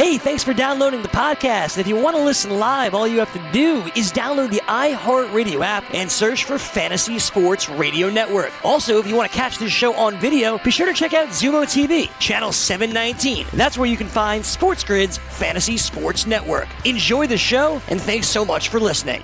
Hey, thanks for downloading the podcast. If you want to listen live, all you have to do is download the iHeartRadio app and search for Fantasy Sports Radio Network. Also, if you want to catch this show on video, be sure to check out Xumo TV, channel 719. That's where you can find Sports Grid's Fantasy Sports Network. Enjoy the show, and thanks so much for listening.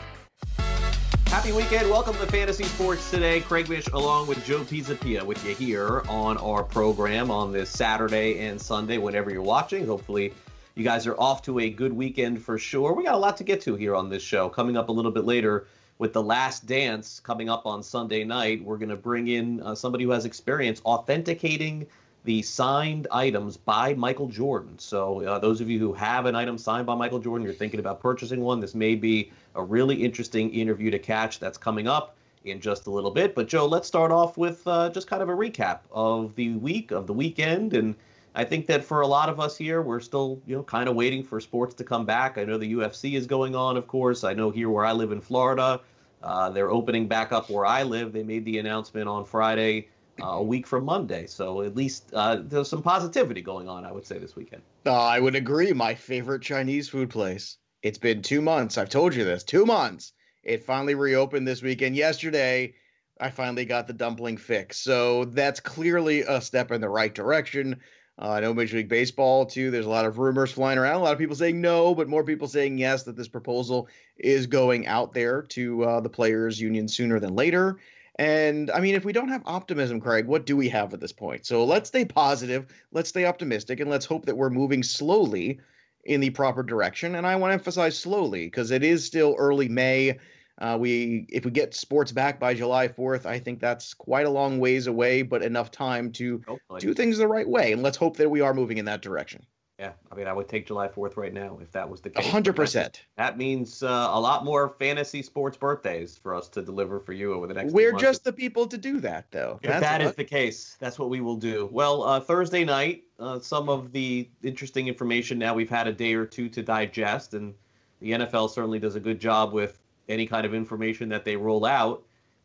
Happy weekend. Welcome to Fantasy Sports today. Craig Mish along with Joe Pisapia with you here on our program on this Saturday and Sunday, whenever you're watching. Hopefully, you guys are off to a good weekend for sure. We got a lot to get to here on this show. Coming up a little bit later with The Last Dance coming up on Sunday night, we're going to bring in uh, somebody who has experience authenticating the signed items by Michael Jordan. So, uh, those of you who have an item signed by Michael Jordan, you're thinking about purchasing one, this may be a really interesting interview to catch that's coming up in just a little bit. But, Joe, let's start off with uh, just kind of a recap of the week, of the weekend, and I think that for a lot of us here, we're still, you know, kind of waiting for sports to come back. I know the UFC is going on, of course. I know here where I live in Florida, uh, they're opening back up where I live. They made the announcement on Friday, uh, a week from Monday. So at least uh, there's some positivity going on, I would say, this weekend. Uh, I would agree. My favorite Chinese food place. It's been two months. I've told you this. Two months. It finally reopened this weekend. Yesterday, I finally got the dumpling fix. So that's clearly a step in the right direction. Uh, I know Major League Baseball too. There's a lot of rumors flying around. A lot of people saying no, but more people saying yes. That this proposal is going out there to uh, the players' union sooner than later. And I mean, if we don't have optimism, Craig, what do we have at this point? So let's stay positive, let's stay optimistic, and let's hope that we're moving slowly in the proper direction. And I want to emphasize slowly because it is still early May. Uh, we if we get sports back by July 4th, I think that's quite a long ways away, but enough time to Hopefully. do things the right way. And let's hope that we are moving in that direction. Yeah, I mean, I would take July 4th right now if that was the case. 100%. That, means uh, a lot more fantasy sports birthdays for us to deliver for you over the next We're just the people to do that, though. If that's that is the case, that's what we will do. Well, uh, Thursday night, uh, some of the interesting information now we've had a day or two to digest, and the NFL certainly does a good job with any kind of information that they roll out.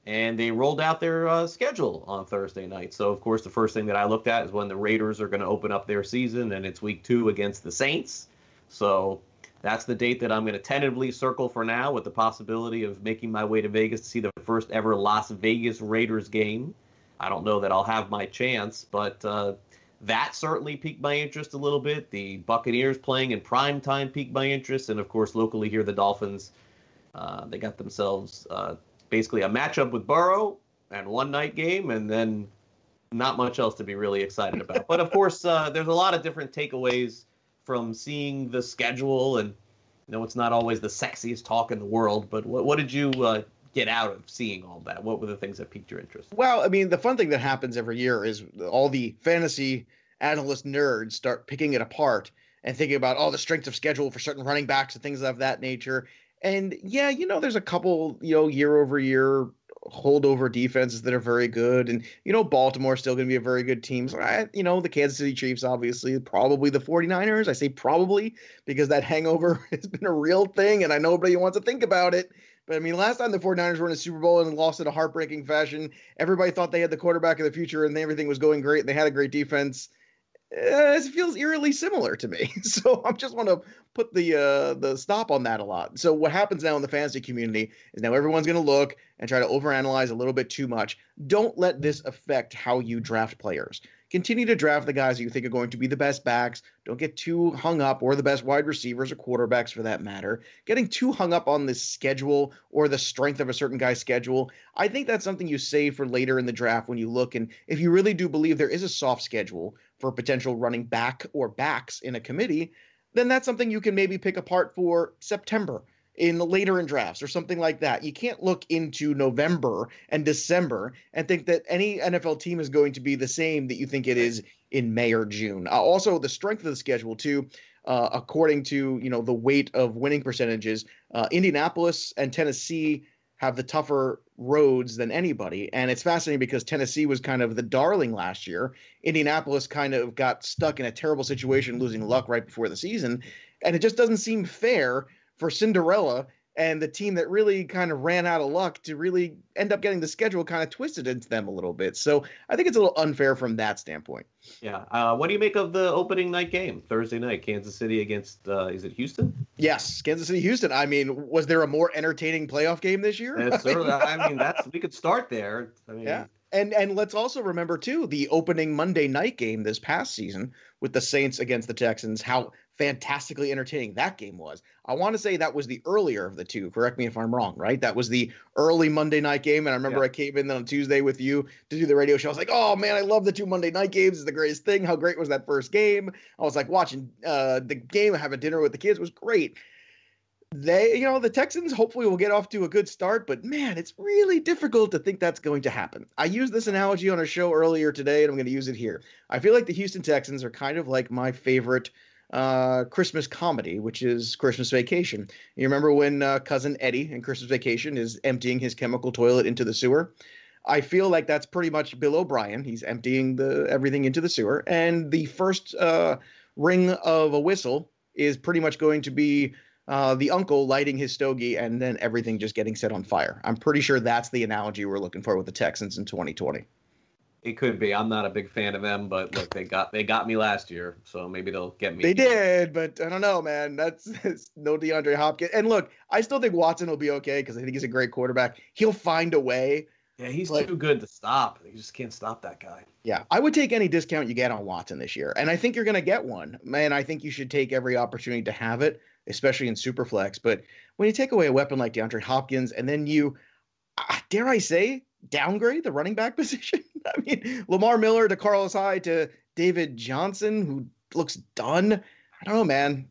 And they rolled out their uh, schedule on Thursday night. So, of course, the first thing that I looked at is when the Raiders are going to open up their season, and it's week two against the Saints. So, that's the date that I'm going to tentatively circle for now, with the possibility of making my way to Vegas to see the first ever Las Vegas Raiders game. I don't know that I'll have my chance, but uh, that certainly piqued my interest a little bit. The Buccaneers playing in prime time piqued my interest, and of course, locally here, the Dolphins uh, they got themselves uh, basically a matchup with Burrow and one night game, and then not much else to be really excited about. but of course, uh, there's a lot of different takeaways from seeing the schedule, and you know it's not always the sexiest talk in the world. But what, what did you uh, get out of seeing all that? What were the things that piqued your interest? Well, I mean, the fun thing that happens every year is all the fantasy analyst nerds start picking it apart and thinking about all oh, the strength of schedule for certain running backs and things of that nature. And yeah, you know, there's a couple, you know, year over year holdover defenses that are very good. And, you know, Baltimore's still going to be a very good team. So, I, you know, the Kansas City Chiefs, obviously, probably the 49ers. I say probably because that hangover has been a real thing and I know nobody wants to think about it. But I mean, last time the 49ers were in a Super Bowl and lost in a heartbreaking fashion, everybody thought they had the quarterback of the future and everything was going great and they had a great defense. Uh, it feels eerily similar to me. So I just want to put the uh, the stop on that a lot. So what happens now in the fantasy community is now everyone's going to look and try to overanalyze a little bit too much. Don't let this affect how you draft players continue to draft the guys that you think are going to be the best backs. Don't get too hung up, or the best wide receivers or quarterbacks for that matter. Getting too hung up on the schedule or the strength of a certain guy's schedule, I think that's something you save for later in the draft when you look. And if you really do believe there is a soft schedule for potential running back or backs in a committee, then that's something you can maybe pick apart for September in later in drafts or something like that. You can't look into November and December and think that any NFL team is going to be the same that you think it is in May or June. Uh, also, the strength of the schedule too. Uh, according to you know the weight of winning percentages, uh, Indianapolis and Tennessee have the tougher roads than anybody, and it's fascinating because Tennessee was kind of the darling last year. Indianapolis kind of got stuck in a terrible situation, losing luck right before the season, and it just doesn't seem fair for Cinderella and the team that really kind of ran out of luck to really end up getting the schedule kind of twisted into them a little bit. So I think it's a little unfair from that standpoint. Yeah. Uh, what do you make of the opening night game Thursday night, Kansas City against uh, is it Houston? Yes, Kansas City, Houston. I mean, was there a more entertaining playoff game this year? Yes, sir. I mean, that's we could start there. I mean, yeah. And and let's also remember too the opening Monday night game this past season with the Saints against the Texans. How fantastically entertaining that game was. I want to say that was the earlier of the two. Correct me if I'm wrong, right? That was the early Monday night game. And I remember yeah. I came in then on Tuesday with you to do the radio show. I was like, oh man, I love the two Monday night games. It's the greatest thing. How great was that first game? I was like watching uh, the game, having dinner with the kids was great. They, you know, the Texans hopefully will get off to a good start, but man, it's really difficult to think that's going to happen. I used this analogy on a show earlier today, and I'm going to use it here. I feel like the Houston Texans are kind of like my favorite uh, Christmas comedy, which is Christmas Vacation. You remember when uh, cousin Eddie in Christmas Vacation is emptying his chemical toilet into the sewer? I feel like that's pretty much Bill O'Brien. He's emptying the everything into the sewer, and the first uh, ring of a whistle is pretty much going to be uh, the uncle lighting his stogie, and then everything just getting set on fire. I'm pretty sure that's the analogy we're looking for with the Texans in 2020. It could be. I'm not a big fan of them, but look, they got they got me last year, so maybe they'll get me. They did, but I don't know, man. That's, no DeAndre Hopkins. And look, I still think Watson will be okay because I think he's a great quarterback. He'll find a way. Yeah, he's too good to stop. You just can't stop that guy. Yeah, I would take any discount you get on Watson this year, and I think you're going to get one. Man, I think you should take every opportunity to have it, especially in Superflex. But when you take away a weapon like DeAndre Hopkins, and then you, uh, dare I say, downgrade the running back position. I mean, Lamar Miller to Carlos Hyde to David Johnson, who looks done. I don't know, man.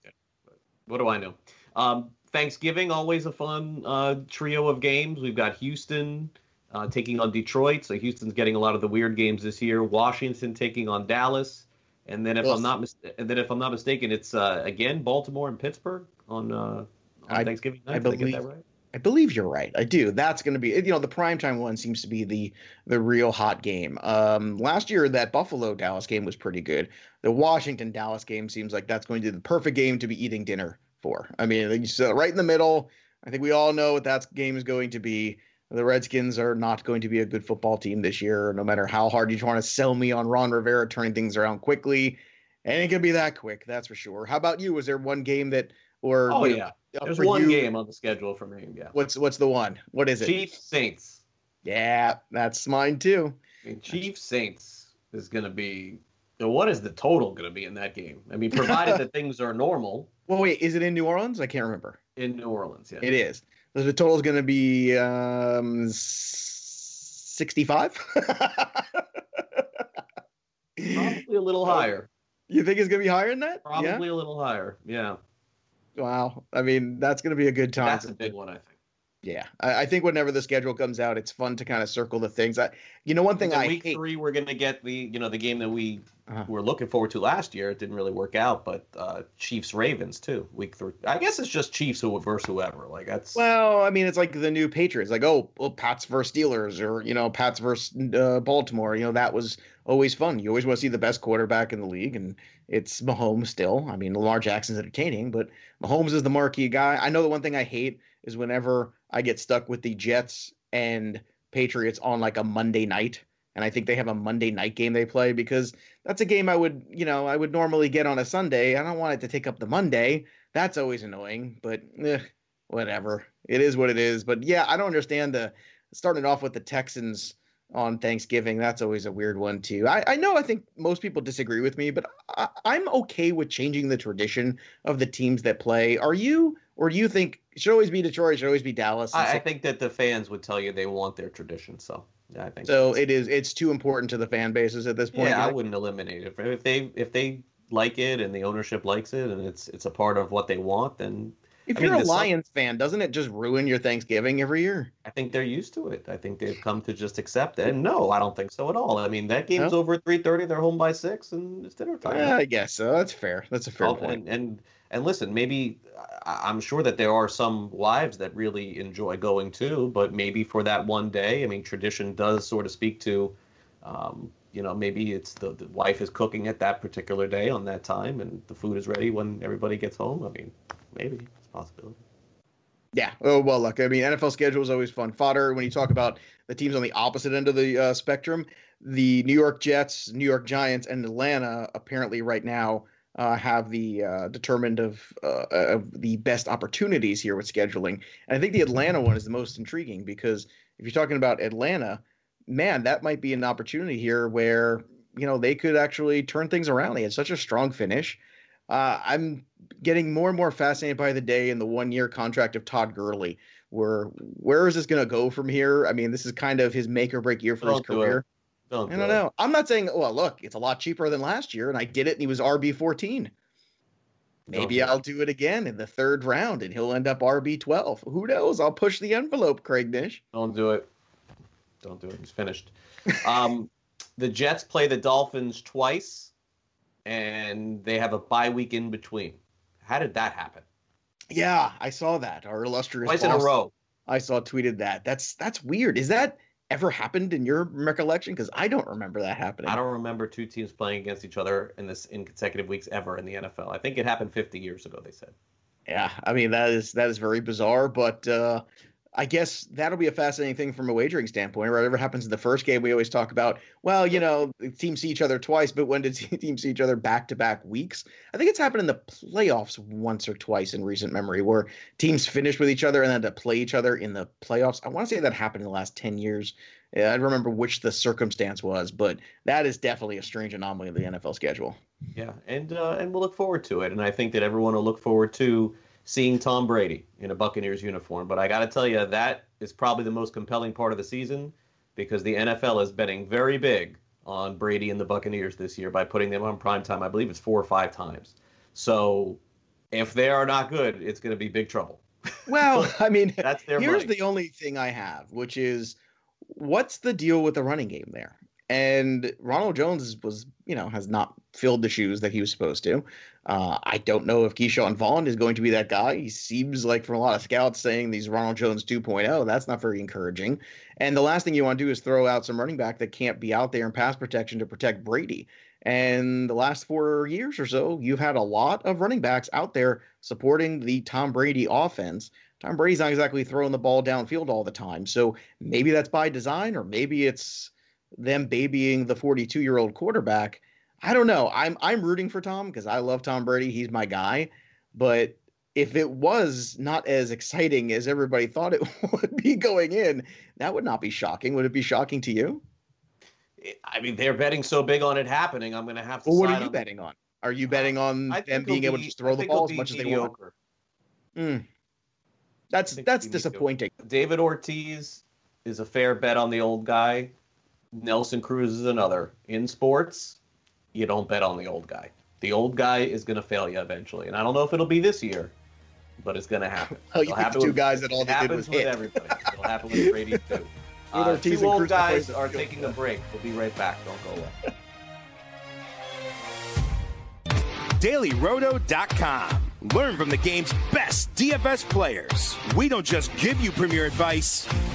What do I know? Um, Thanksgiving, always a fun uh, trio of games. We've got Houston uh, taking on Detroit, so Houston's getting a lot of the weird games this year. Washington taking on Dallas, and then if I'm not mis- and then if I'm not mistaken, it's uh, again Baltimore and Pittsburgh on, uh, on I, Thanksgiving night. I believe, right? I believe you're right. I do. That's going to be you know the primetime one seems to be the the real hot game. Um, last year that Buffalo Dallas game was pretty good. The Washington Dallas game seems like that's going to be the perfect game to be eating dinner for. I mean, so right in the middle. I think we all know what that game is going to be. The Redskins are not going to be a good football team this year, no matter how hard you want to sell me on Ron Rivera turning things around quickly. And it can be that quick, that's for sure. How about you? Was there one game that or oh yeah, there's one you, game on the schedule for me. Yeah. What's what's the one? What is it? Chiefs Saints. Yeah, that's mine too. I mean, Chiefs Saints is going to be. What is the total going to be in that game? I mean, provided that things are normal. Well, wait, is it in New Orleans? I can't remember. In New Orleans, yeah. It is. The total is going to be um, 65. Probably a little higher. You think it's going to be higher than that? Probably yeah? a little higher. Yeah. Wow. I mean, that's going to be a good time. That's a big one, I think. Yeah, I, I, think whenever the schedule comes out, it's fun to kind of circle the things. I, you know, one thing I week hate, three, we're going to get the you know the game that we uh-huh. were looking forward to last year. It didn't really work out, but uh, Chiefs Ravens too. Week three, I guess it's just Chiefs who versus whoever. Like that's well, I mean, it's like the new Patriots. Like oh, well, Pats versus Steelers, or you know, Pats versus uh, Baltimore. You know, that was always fun. You always want to see the best quarterback in the league, and it's Mahomes still. I mean, Lamar Jackson's entertaining, but Mahomes is the marquee guy. I know the one thing I hate is whenever I get stuck with the Jets and Patriots on like a Monday night. And I think they have a Monday night game they play because that's a game I would, you know, I would normally get on a Sunday. I don't want it to take up the Monday. That's always annoying, but eh, whatever. It is what it is. But yeah, I don't understand the starting off with the Texans on Thanksgiving. That's always a weird one too. I, I know I think most people disagree with me, but I, I'm okay with changing the tradition of the teams that play. Are you, or do you think it should always be Detroit? It Should always be Dallas? I, I think that the fans would tell you they want their tradition. So yeah, I think so. It is. It's too important to the fan bases at this point. Yeah, I wouldn't eliminate it. If they if they like it and the ownership likes it and it's it's a part of what they want, then if I you're mean, a Lions sub- fan, doesn't it just ruin your Thanksgiving every year? I think they're used to it. I think they've come to just accept it. And no, I don't think so at all. I mean, that game's no? over at three thirty. They're home by six, and it's dinner time. Yeah, I guess so. That's fair. That's a fair oh, point. And, and and listen, maybe I'm sure that there are some wives that really enjoy going too, but maybe for that one day, I mean, tradition does sort of speak to. Um, you know, maybe it's the, the wife is cooking at that particular day on that time, and the food is ready when everybody gets home. I mean, maybe it's a possibility. Yeah. Oh well, look. I mean, NFL schedule is always fun fodder. When you talk about the teams on the opposite end of the uh, spectrum, the New York Jets, New York Giants, and Atlanta apparently right now uh, have the uh, determined of, uh, of the best opportunities here with scheduling. And I think the Atlanta one is the most intriguing because if you're talking about Atlanta, man, that might be an opportunity here where you know they could actually turn things around. They had such a strong finish. Uh, I'm getting more and more fascinated by the day in the one year contract of Todd Gurley. Where where is this going to go from here? I mean, this is kind of his make or break year for his career. Don't I don't know. I'm not saying, well, look, it's a lot cheaper than last year, and I did it, and he was RB 14. Maybe do. I'll do it again in the third round, and he'll end up RB 12. Who knows? I'll push the envelope, Craig Mish. Don't do it. Don't do it. He's finished. Um, the Jets play the Dolphins twice, and they have a bye week in between. How did that happen? Yeah, I saw that. Our illustrious Twice in a row. I saw tweeted that. That's that's weird. Is that ever happened in your recollection? Because I don't remember that happening. I don't remember two teams playing against each other in this in consecutive weeks ever in the NFL. I think it happened 50 years ago. They said. Yeah, I mean that is that is very bizarre, but uh, I guess that'll be a fascinating thing from a wagering standpoint. Whatever happens in the first game, we always talk about. Well, you know, teams see each other twice, but when did teams see each other back to back weeks? I think it's happened in the playoffs once or twice in recent memory, where teams finish with each other and then to play each other in the playoffs. I want to say that happened in the last ten years. Yeah, I don't remember which the circumstance was, but that is definitely a strange anomaly of the NFL schedule. Yeah, and uh, and we'll look forward to it. And I think that everyone will look forward to seeing Tom Brady in a Buccaneers uniform. But I got to tell you, that is probably the most compelling part of the season because the NFL is betting very big on Brady and the Buccaneers this year by putting them on prime time. I believe it's four or five times. So if they are not good, it's going to be big trouble. Well, I mean, That's their here's money. the only thing I have, which is what's the deal with the running game there? And Ronald Jones was, you know, has not filled the shoes that he was supposed to. Uh, I don't know if Ke'Shawn Vaughn is going to be that guy. He seems like, from a lot of scouts, saying these Ronald Jones 2.0. That's not very encouraging. And the last thing you want to do is throw out some running back that can't be out there in pass protection to protect Brady. And the last four years or so, you've had a lot of running backs out there supporting the Tom Brady offense. Tom Brady's not exactly throwing the ball downfield all the time. So maybe that's by design, or maybe it's them babying the 42 year old quarterback. I don't know. I'm I'm rooting for Tom because I love Tom Brady. He's my guy. But if it was not as exciting as everybody thought it would be going in, that would not be shocking. Would it be shocking to you? I mean, they're betting so big on it happening. I'm going to have to. Well, what are you on- betting on? Are you betting on them being able be- to just throw the ball as much as they want? mediocre. Mm. That's that's to- disappointing. David Ortiz is a fair bet on the old guy. Nelson Cruz is another. In sports, you don't bet on the old guy. The old guy is going to fail you eventually, and I don't know if it'll be this year, but it's going to happen. Oh, you It'll think happen the two with- guys that all it they did happens was with hit? everybody. It'll happen with Brady too. Uh, two old guys are taking a break. We'll be right back. Don't go away. dailyroto.com. Learn from the game's best DFS players. We don't just give you premier advice,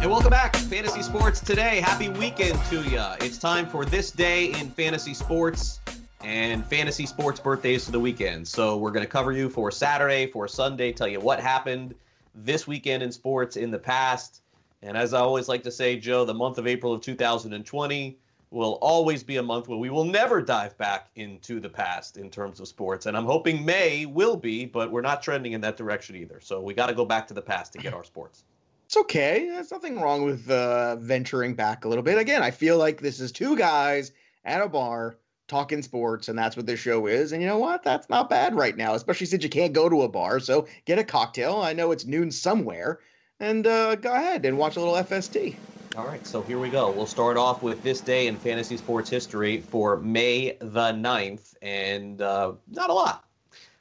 And welcome back, Fantasy Sports Today. Happy weekend to you. It's time for this day in fantasy sports and fantasy sports birthdays to the weekend. So we're going to cover you for Saturday, for Sunday, tell you what happened this weekend in sports in the past. And as I always like to say, Joe, the month of April of 2020 will always be a month where we will never dive back into the past in terms of sports. And I'm hoping May will be, but we're not trending in that direction either. So we got to go back to the past to get our sports. It's okay. There's nothing wrong with uh, venturing back a little bit. Again, I feel like this is two guys at a bar talking sports, and that's what this show is. And you know what? That's not bad right now, especially since you can't go to a bar. So get a cocktail. I know it's noon somewhere, and uh, go ahead and watch a little FST. All right, so here we go. We'll start off with this day in fantasy sports history for May the 9th, and uh, not a lot.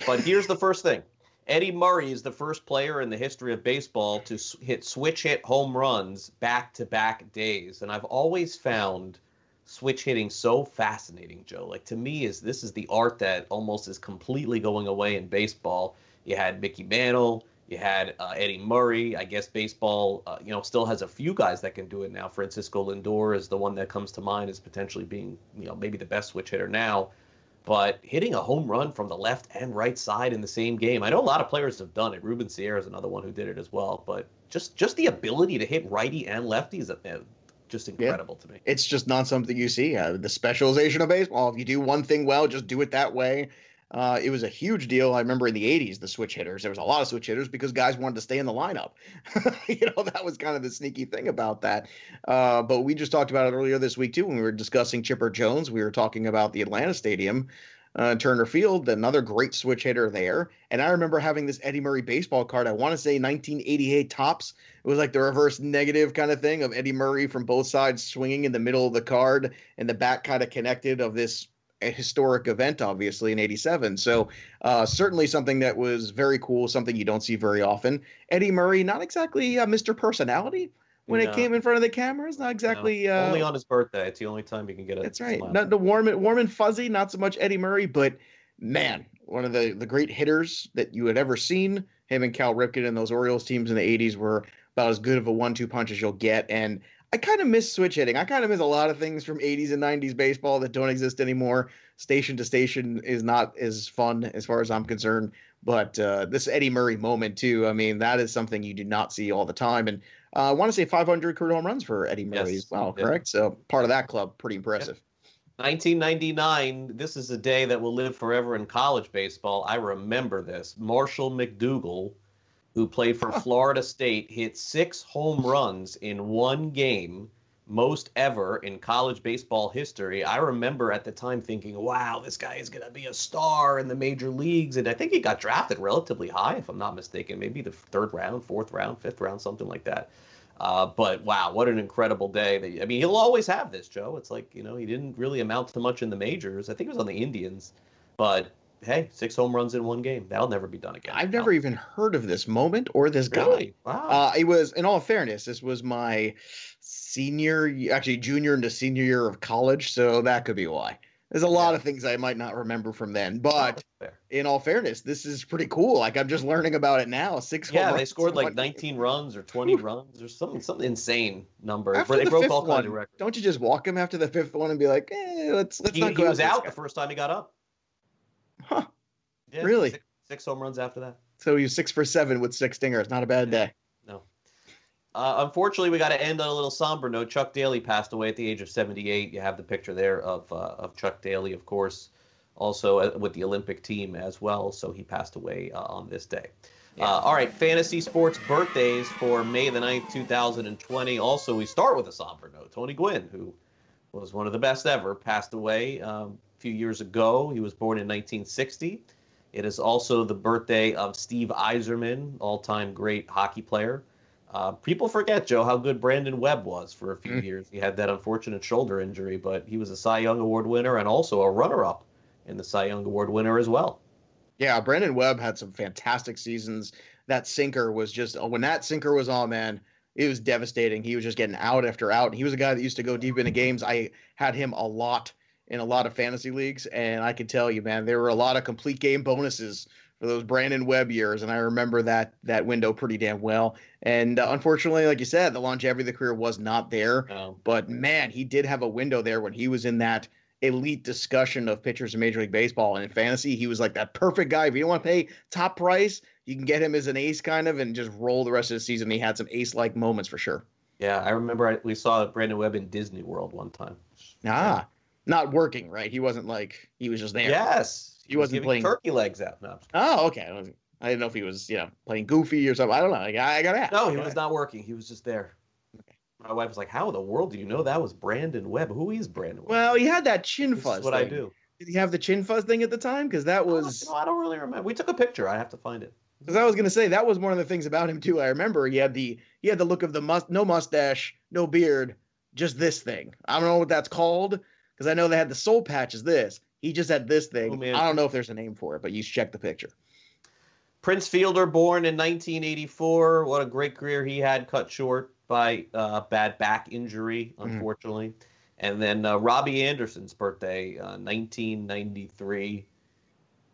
But here's the first thing Eddie Murray is the first player in the history of baseball to hit switch hit home runs back to back days. And I've always found switch hitting so fascinating, Joe. Like to me, is this is the art that almost is completely going away in baseball. You had Mickey Mantle, you had uh, Eddie Murray. I guess baseball, uh, you know, still has a few guys that can do it now. Francisco Lindor is the one that comes to mind as potentially being, you know, maybe the best switch hitter now. But hitting a home run from the left and right side in the same game, I know a lot of players have done it. Ruben Sierra is another one who did it as well. But just just the ability to hit righty and lefties, uh, just incredible yeah. to me. It's just not something you see. Uh, the specialization of baseball. If you do one thing well, just do it that way. Uh, it was a huge deal. I remember in the 80s, the switch hitters, there was a lot of switch hitters because guys wanted to stay in the lineup. you know, that was kind of the sneaky thing about that. Uh, but we just talked about it earlier this week, too, when we were discussing Chipper Jones. We were talking about the Atlanta Stadium, uh, Turner Field, another great switch hitter there. And I remember having this Eddie Murray baseball card. I want to say 1988 Topps. It was like the reverse negative kind of thing of Eddie Murray from both sides swinging in the middle of the card and the back kind of connected of this a historic event, obviously, in 87. So, uh, certainly something that was very cool, something you don't see very often. Eddie Murray, not exactly uh, Mr. Personality when no. it came in front of the cameras, not exactly. No. Uh, only on his birthday. It's the only time you can get it. That's right. Not the warm, warm and fuzzy, not so much Eddie Murray, but man, one of the, the great hitters that you had ever seen. Him and Cal Ripken and those Orioles teams in the 80s were about as good of a one two punch as you'll get. And I kind of miss switch hitting. I kind of miss a lot of things from 80s and 90s baseball that don't exist anymore. Station to station is not as fun as far as I'm concerned. But uh, this Eddie Murray moment, too, I mean, that is something you do not see all the time. And uh, I want to say 500 career home runs for Eddie Murray yes. as well, correct? Yeah. So part of that club, pretty impressive. 1999, this is a day that will live forever in college baseball. I remember this. Marshall McDougall who played for Florida State, hit six home runs in one game, most ever in college baseball history. I remember at the time thinking, wow, this guy is going to be a star in the major leagues. And I think he got drafted relatively high, if I'm not mistaken, maybe the third round, fourth round, fifth round, something like that. Uh, but wow, what an incredible day! That, I mean, he'll always have this, Joe. It's like you know, he didn't really amount to much in the majors. I think he was on the Indians, but hey, six home runs in one game. That'll never be done again. I've never even heard of this moment or this really? guy. Wow. Uh, it was, in all fairness, this was my senior, actually junior into senior year of college, so that could be why. There's a lot yeah. of things I might not remember from then, but oh, in all fairness, this is pretty cool. Like I'm just learning about it now. Six. Yeah, they scored like 19 game. runs or 20 runs or something, something insane number. After they the broke all kinds of records. Don't you just walk him after the fifth one and be like, eh, let's let's he, not go. He was out the first time he got up. Huh. Yeah, really? Six, six, home runs after that. So he was six for seven with six stingers. Not a bad day. No. Uh, unfortunately, we got to end on a little somber note. Chuck Daly passed away at the age of 78. You have the picture there of uh, of Chuck Daly, of course, also uh, with the Olympic team as well. So he passed away uh, on this day. Uh, all right, fantasy sports birthdays for May the 9th, 2020. Also, we start with a somber note. Tony Gwynn, who was one of the best ever, passed away um, few years ago. He was born in 1960. It is also the birthday of Steve Yzerman, all-time great hockey player. Uh, people forget, Joe, how good Brandon Webb was for a few mm. years. He had that unfortunate shoulder injury, but he was a Cy Young Award winner and also a runner-up in the Cy Young Award winner as well. Yeah, Brandon Webb had some fantastic seasons. That sinker was just when that sinker was on, man, it was devastating. He was just getting out after out. He was a guy that used to go deep into games. I had him a lot in a lot of fantasy leagues, and I can tell you, man, there were a lot of complete game bonuses for those Brandon Webb years, and I remember that that window pretty damn well. And uh, unfortunately, like you said, the longevity of the career was not there. Oh. But man, he did have a window there when he was in that elite discussion of pitchers in Major League Baseball and in fantasy. He was like that perfect guy. If you don't want to pay top price, you can get him as an ace kind of and just roll the rest of the season. He had some ace like moments for sure. Yeah, I remember I, we saw Brandon Webb in Disney World one time. Ah, not working, right? He wasn't like he was just there. Yes, he, he wasn't was playing turkey legs out. No. Oh, okay. I didn't know if he was, you know, playing goofy or something. I don't know. I, I gotta ask. No, he was not working. He was just there. Okay. My wife was like, "How in the world do you know that was Brandon Webb? Who is Brandon Webb?" Well, he had that chin this fuzz. what thing. I do. Did he have the chin fuzz thing at the time? Because that was. No, I don't really remember. We took a picture. I have to find it. Because I was gonna say that was one of the things about him too. I remember he had the he had the look of the must no mustache, no beard, just this thing. I don't know what that's called because I know they had the soul patch as this. He just had this thing. Oh, I don't know if there's a name for it, but you check the picture. Prince Fielder, born in 1984. What a great career he had, cut short by uh, bad back injury, Mm-hmm. unfortunately. And then uh, Robby Anderson's birthday, uh, 1993.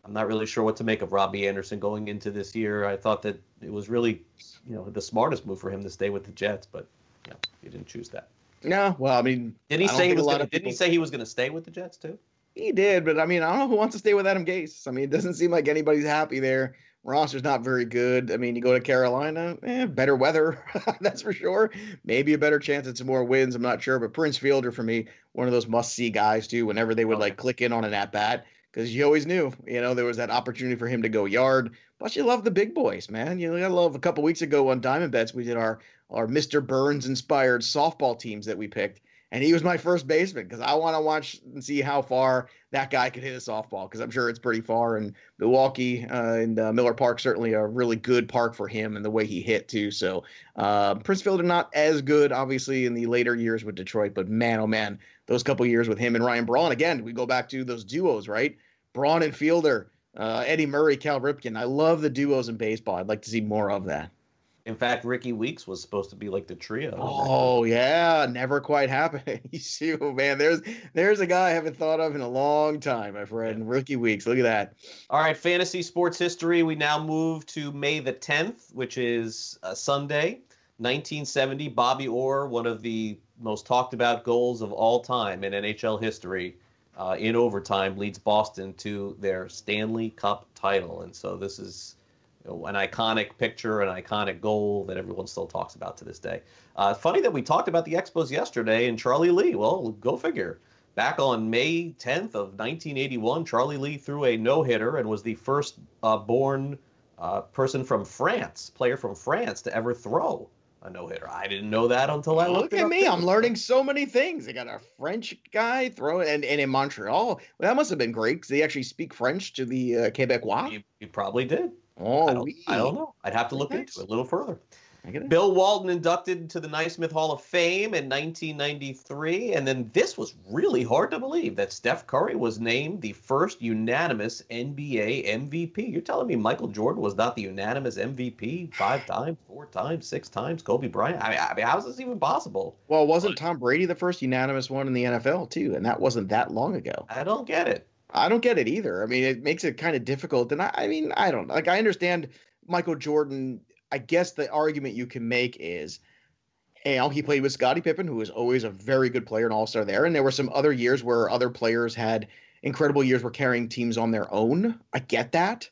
I'm not really sure what to make of Robby Anderson going into this year. I thought that it was really, you know, the smartest move for him to stay with the Jets, but you know, he didn't choose that. No, well, I mean, Did he I say he was gonna, of didn't he say he was going to stay with the Jets too? He did, but I mean, I don't know who wants to stay with Adam Gase. I mean, it doesn't seem like anybody's happy there. Roster's not very good. I mean, you go to Carolina, eh, better weather, that's for sure. Maybe a better chance at some more wins. I'm not sure, but Prince Fielder for me, one of those must-see guys too. Whenever they would like click in on an at bat, because you always knew, you know, there was that opportunity for him to go yard. Plus, you love the big boys, man. You gotta love. A couple weeks ago on Diamond Bets, we did our our Mr. Burns inspired softball teams that we picked. And he was my first baseman because I want to watch and see how far that guy could hit a softball because I'm sure it's pretty far. And Milwaukee uh, and uh, Miller Park certainly a really good park for him and the way he hit too. So uh, Prince Fielder not as good obviously in the later years with Detroit, but man oh man, those couple years with him and Ryan Braun again. We go back to those duos, right? Braun and Fielder, uh, Eddie Murray, Cal Ripken. I love the duos in baseball. I'd like to see more of that. In fact, Rickie Weeks was supposed to be like the trio. Oh yeah, never quite happened. you see, oh, man, there's there's a guy I haven't thought of in a long time, my friend. Rookie weeks. Look at that. All right, fantasy sports history. We now move to May the 10th, which is a Sunday, 1970. Bobby Orr, one of the most talked about goals of all time in NHL history, uh, in overtime, leads Boston to their Stanley Cup title. And so this is an iconic picture, an iconic goal that everyone still talks about to this day. Uh, funny that we talked about the Expos yesterday and Charlie Lea. Well, go figure. Back on May 10th of 1981, Charlie Lea threw a no-hitter and was the first uh, born uh, person from France, player from France, to ever throw a no-hitter. I didn't know that until I looked Look it at me. too. I'm learning so many things. They got a French guy throwing, and, and in Montreal, well, that must have been great because they actually speak French to the uh, Quebecois. He probably did. Oh, I, don't. I don't know. I'd have to look Nice. into it a little further. I get it. Bill Walton inducted into the Naismith Hall of Fame in 1993. And then this was really hard to believe that Steph Curry was named the first unanimous NBA MVP. You're telling me Michael Jordan was not the unanimous MVP five times, four times, six times? Kobe Bryant? I mean, I mean how is this even possible? Well, wasn't Tom Brady the first unanimous one in the NFL too? And that wasn't that long ago. I don't get it. I don't get it either. I mean, it makes it kind of difficult. And I, I mean, I don't like. I understand Michael Jordan. I guess the argument you can make is, you oh, know, he played with Scottie Pippen, who was always a very good player and all star there. And there were some other years where other players had incredible years were carrying teams on their own. I get that.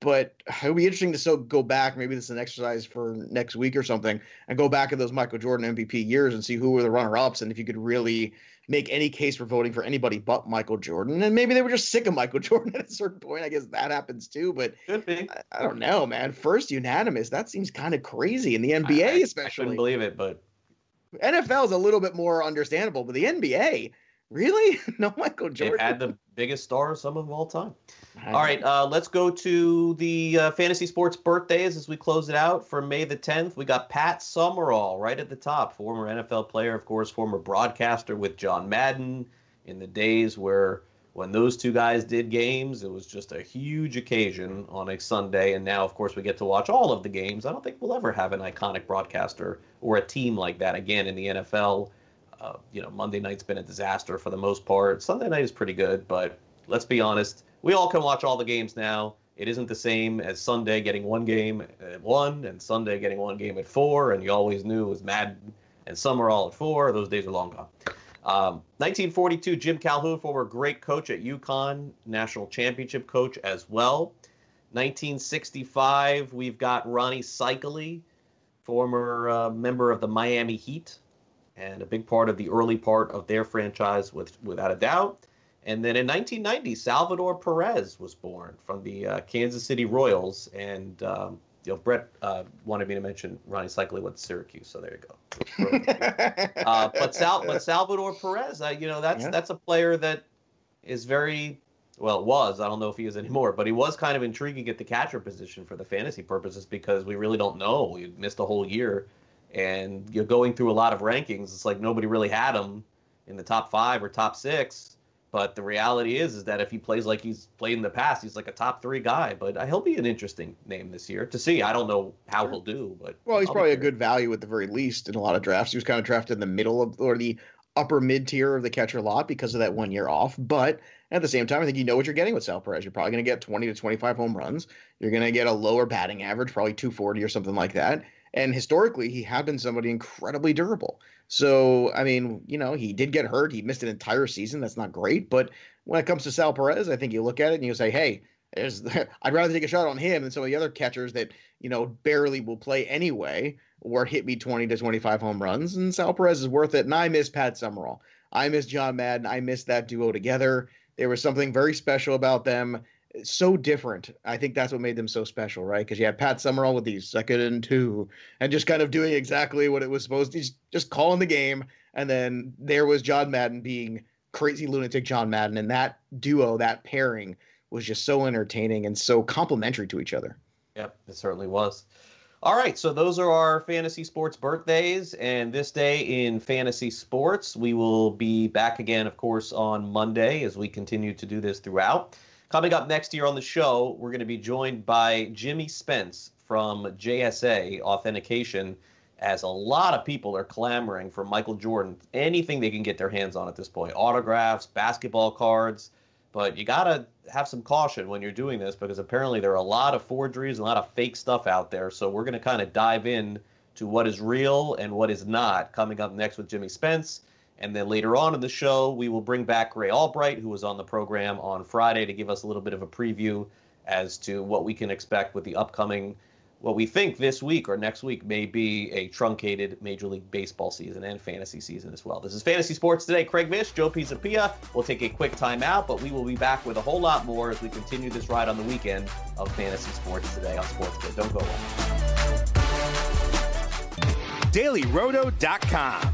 But it would be interesting to so go back. Maybe this is an exercise for next week or something, and go back at those Michael Jordan MVP years and see who were the runner ups, and if you could really make any case for voting for anybody but Michael Jordan. And maybe they were just sick of Michael Jordan at a certain point. I guess that happens too. But I, I don't know, man. First unanimous. That seems kind of crazy in the NBA, I- I- I especially. couldn't believe it, but NFL is a little bit more understandable, but the NBA, really? no Michael Jordan. they've had the biggest stars, some of all time. All right, uh, let's go to the uh, fantasy sports birthdays as we close it out for May the 10th. We got Pat Summerall right at the top, former NFL player, of course, former broadcaster with John Madden in the days where when those two guys did games, it was just a huge occasion on a Sunday. And now, of course, we get to watch all of the games. I don't think we'll ever have an iconic broadcaster or a team like that again in the NFL. Uh, you know, Monday night's been a disaster for the most part. Sunday night is pretty good, but let's be honest, we all can watch all the games now. It isn't the same as Sunday getting one game at one and Sunday getting one game at four, and you always knew it was Madden and Summerall at four. Those days are long gone. Um, 1942, Jim Calhoun, former great coach at UConn, national championship coach as well. 1965, we've got Rony Seikaly, former uh, member of the Miami Heat, and a big part of the early part of their franchise, with, without a doubt. And then in 1990, Salvador Perez was born from the uh, Kansas City Royals, and um, you know Brett uh, wanted me to mention Rony Seikaly went to Syracuse, so there you go. uh, but Sal, but Salvador Perez, uh, you know that's Yeah. that's a player that is very well was I don't know if he is anymore, but he was kind of intriguing at the catcher position for the fantasy purposes because we really don't know. We missed a whole year, and you're going through a lot of rankings. It's like nobody really had him in the top five or top six. But the reality is, is that if he plays like he's played in the past, he's like a top three guy. But uh, he'll be an interesting name this year to see. I don't know how he'll do, but well, he's I'll probably a good value at the very least in a lot of drafts. He was kind of drafted in the middle of or the upper mid tier of the catcher lot because of that one year off. But at the same time, I think you know what you're getting with Sal Perez. You're probably going to get 20 to 25 home runs. You're going to get a lower batting average, probably 240 or something like that. And historically, he had been somebody incredibly durable. So, I mean, you know, he did get hurt. He missed an entire season. That's not great. But when it comes to Sal Perez, I think you look at it and you say, hey, I'd rather take a shot on him than some of the other catchers that, you know, barely will play anyway or hit me 20 to 25 home runs. And Sal Perez is worth it. And I miss Pat Summerall. I miss John Madden. I miss that duo together. There was something very special about them so different. I think that's what made them so special, right? Because you have Pat Summerall with these second and two, and just kind of doing exactly what it was supposed to, just calling the game. And then there was John Madden being crazy lunatic John Madden, and that duo, that pairing, was just so entertaining and so complementary to each other. Yep, it certainly was. All right, so those are our fantasy sports birthdays, and this day in fantasy sports, we will be back again, of course, on Monday as we continue to do this throughout. Coming up next year on the show, we're going to be joined by Jimmy Spence from JSA Authentication, as a lot of people are clamoring for Michael Jordan, anything they can get their hands on at this point autographs, basketball cards. But you got to have some caution when you're doing this because apparently there are a lot of forgeries a lot of fake stuff out there. So we're going to kind of dive in to what is real and what is not coming up next with Jimmy Spence. And then later on in the show, we will bring back Ray Albright, who was on the program on Friday, to give us a little bit of a preview as to what we can expect with the upcoming, what we think this week or next week may be a truncated Major League Baseball season and fantasy season as well. This is Fantasy Sports Today. Craig Mish, Joe Pisapia. We'll take a quick time out, but we will be back with a whole lot more as we continue this ride on the weekend of Fantasy Sports Today on Sports Grid. Don't go away. DailyRoto.com.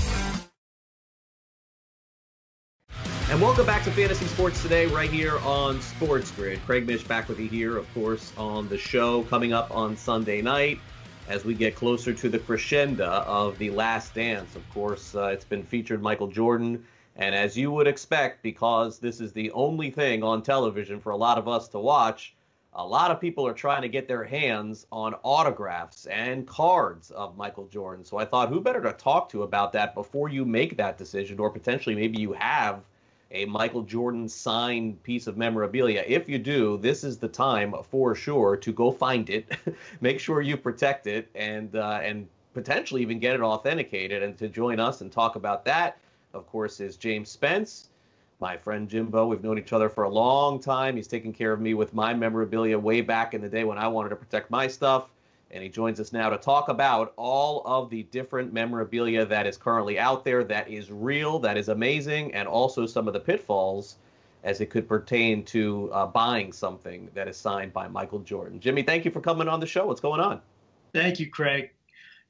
And welcome back to Fantasy Sports Today, right here on Sports Grid. Craig Mish back with you here, of course, on the show coming up on Sunday night as we get closer to the crescendo of The Last Dance. Of course, uh, it's been featured Michael Jordan. And as you would expect, because this is the only thing on television for a lot of us to watch, a lot of people are trying to get their hands on autographs and cards of Michael Jordan. So I thought, who better to talk to about that before you make that decision, or potentially maybe you have a Michael Jordan signed piece of memorabilia. If you do, this is the time for sure to go find it. Make sure you protect it and uh, and potentially even get it authenticated. And to join us and talk about that, of course, is James Spence, my friend Jimbo. We've known each other for a long time. He's taken care of me with my memorabilia way back in the day when I wanted to protect my stuff and he joins us now to talk about all of the different memorabilia that is currently out there that is real, that is amazing, and also some of the pitfalls as it could pertain to uh, buying something that is signed by Michael Jordan. Jimmy, thank you for coming on the show. What's going on? Thank you, Craig.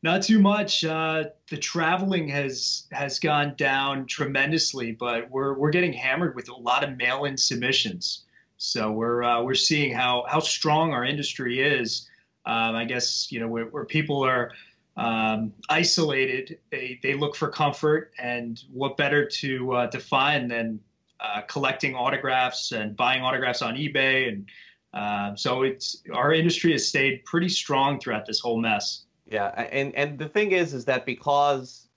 Not too much. Uh, the traveling has has gone down tremendously, but we're we're getting hammered with a lot of mail-in submissions. So we're uh, we're seeing how how strong our industry is um, I guess you know where, where people are um, isolated, they they look for comfort, and what better to uh, to find than uh, collecting autographs and buying autographs on eBay, and uh, so it's our industry has stayed pretty strong throughout this whole mess. Yeah, and and the thing is, is that because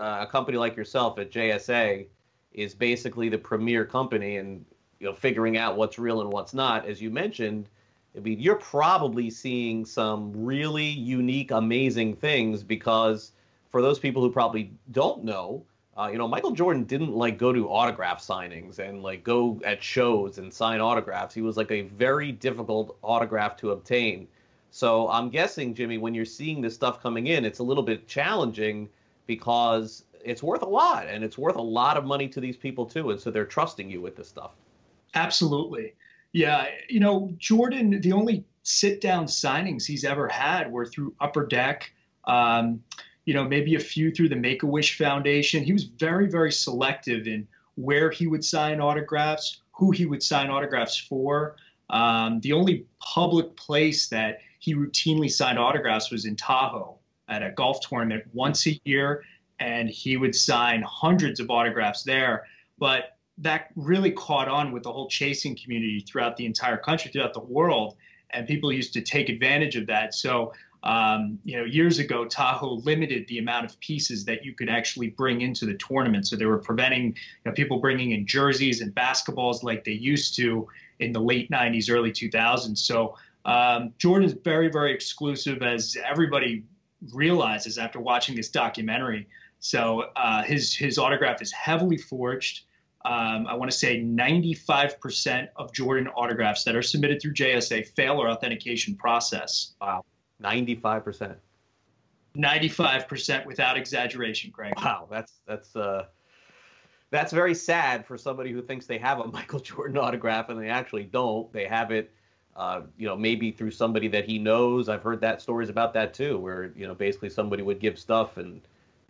uh, a company like yourself at JSA is basically the premier company, and you know figuring out what's real and what's not, as you mentioned I mean, you're probably seeing some really unique, amazing things because for those people who probably don't know, uh, you know, Michael Jordan didn't like go to autograph signings and like go at shows and sign autographs. He was like a very difficult autograph to obtain. So I'm guessing, Jimmy, when you're seeing this stuff coming in, it's a little bit challenging because it's worth a lot and it's worth a lot of money to these people too. And so they're trusting you with this stuff. Absolutely Yeah, you know, Jordan, the only sit down signings he's ever had were through Upper Deck. Um, you know, maybe a few through the Make a Wish Foundation. He was very, very selective in where he would sign autographs, who he would sign autographs for. Um, the only public place that he routinely signed autographs was in Tahoe at a golf tournament once a year, and he would sign hundreds of autographs there. But that really caught on with the whole chasing community throughout the entire country, throughout the world, and people used to take advantage of that. So, um, you know, years ago, Tahoe limited the amount of pieces that you could actually bring into the tournament. So they were preventing you know, people bringing in jerseys and basketballs like they used to in the late 90s, early 2000s. So um, Jordan is very, very exclusive, as everybody realizes after watching this documentary. So uh, his his autograph is heavily forged. Um, I want to say 95% of Jordan autographs that are submitted through JSA fail our authentication process. Wow, 95%. 95% without exaggeration, Craig. Wow, that's that's uh that's very sad for somebody who thinks they have a Michael Jordan autograph and they actually don't. They have it uh, you know, maybe through somebody that he knows. I've heard that stories about that too, where you know basically somebody would give stuff and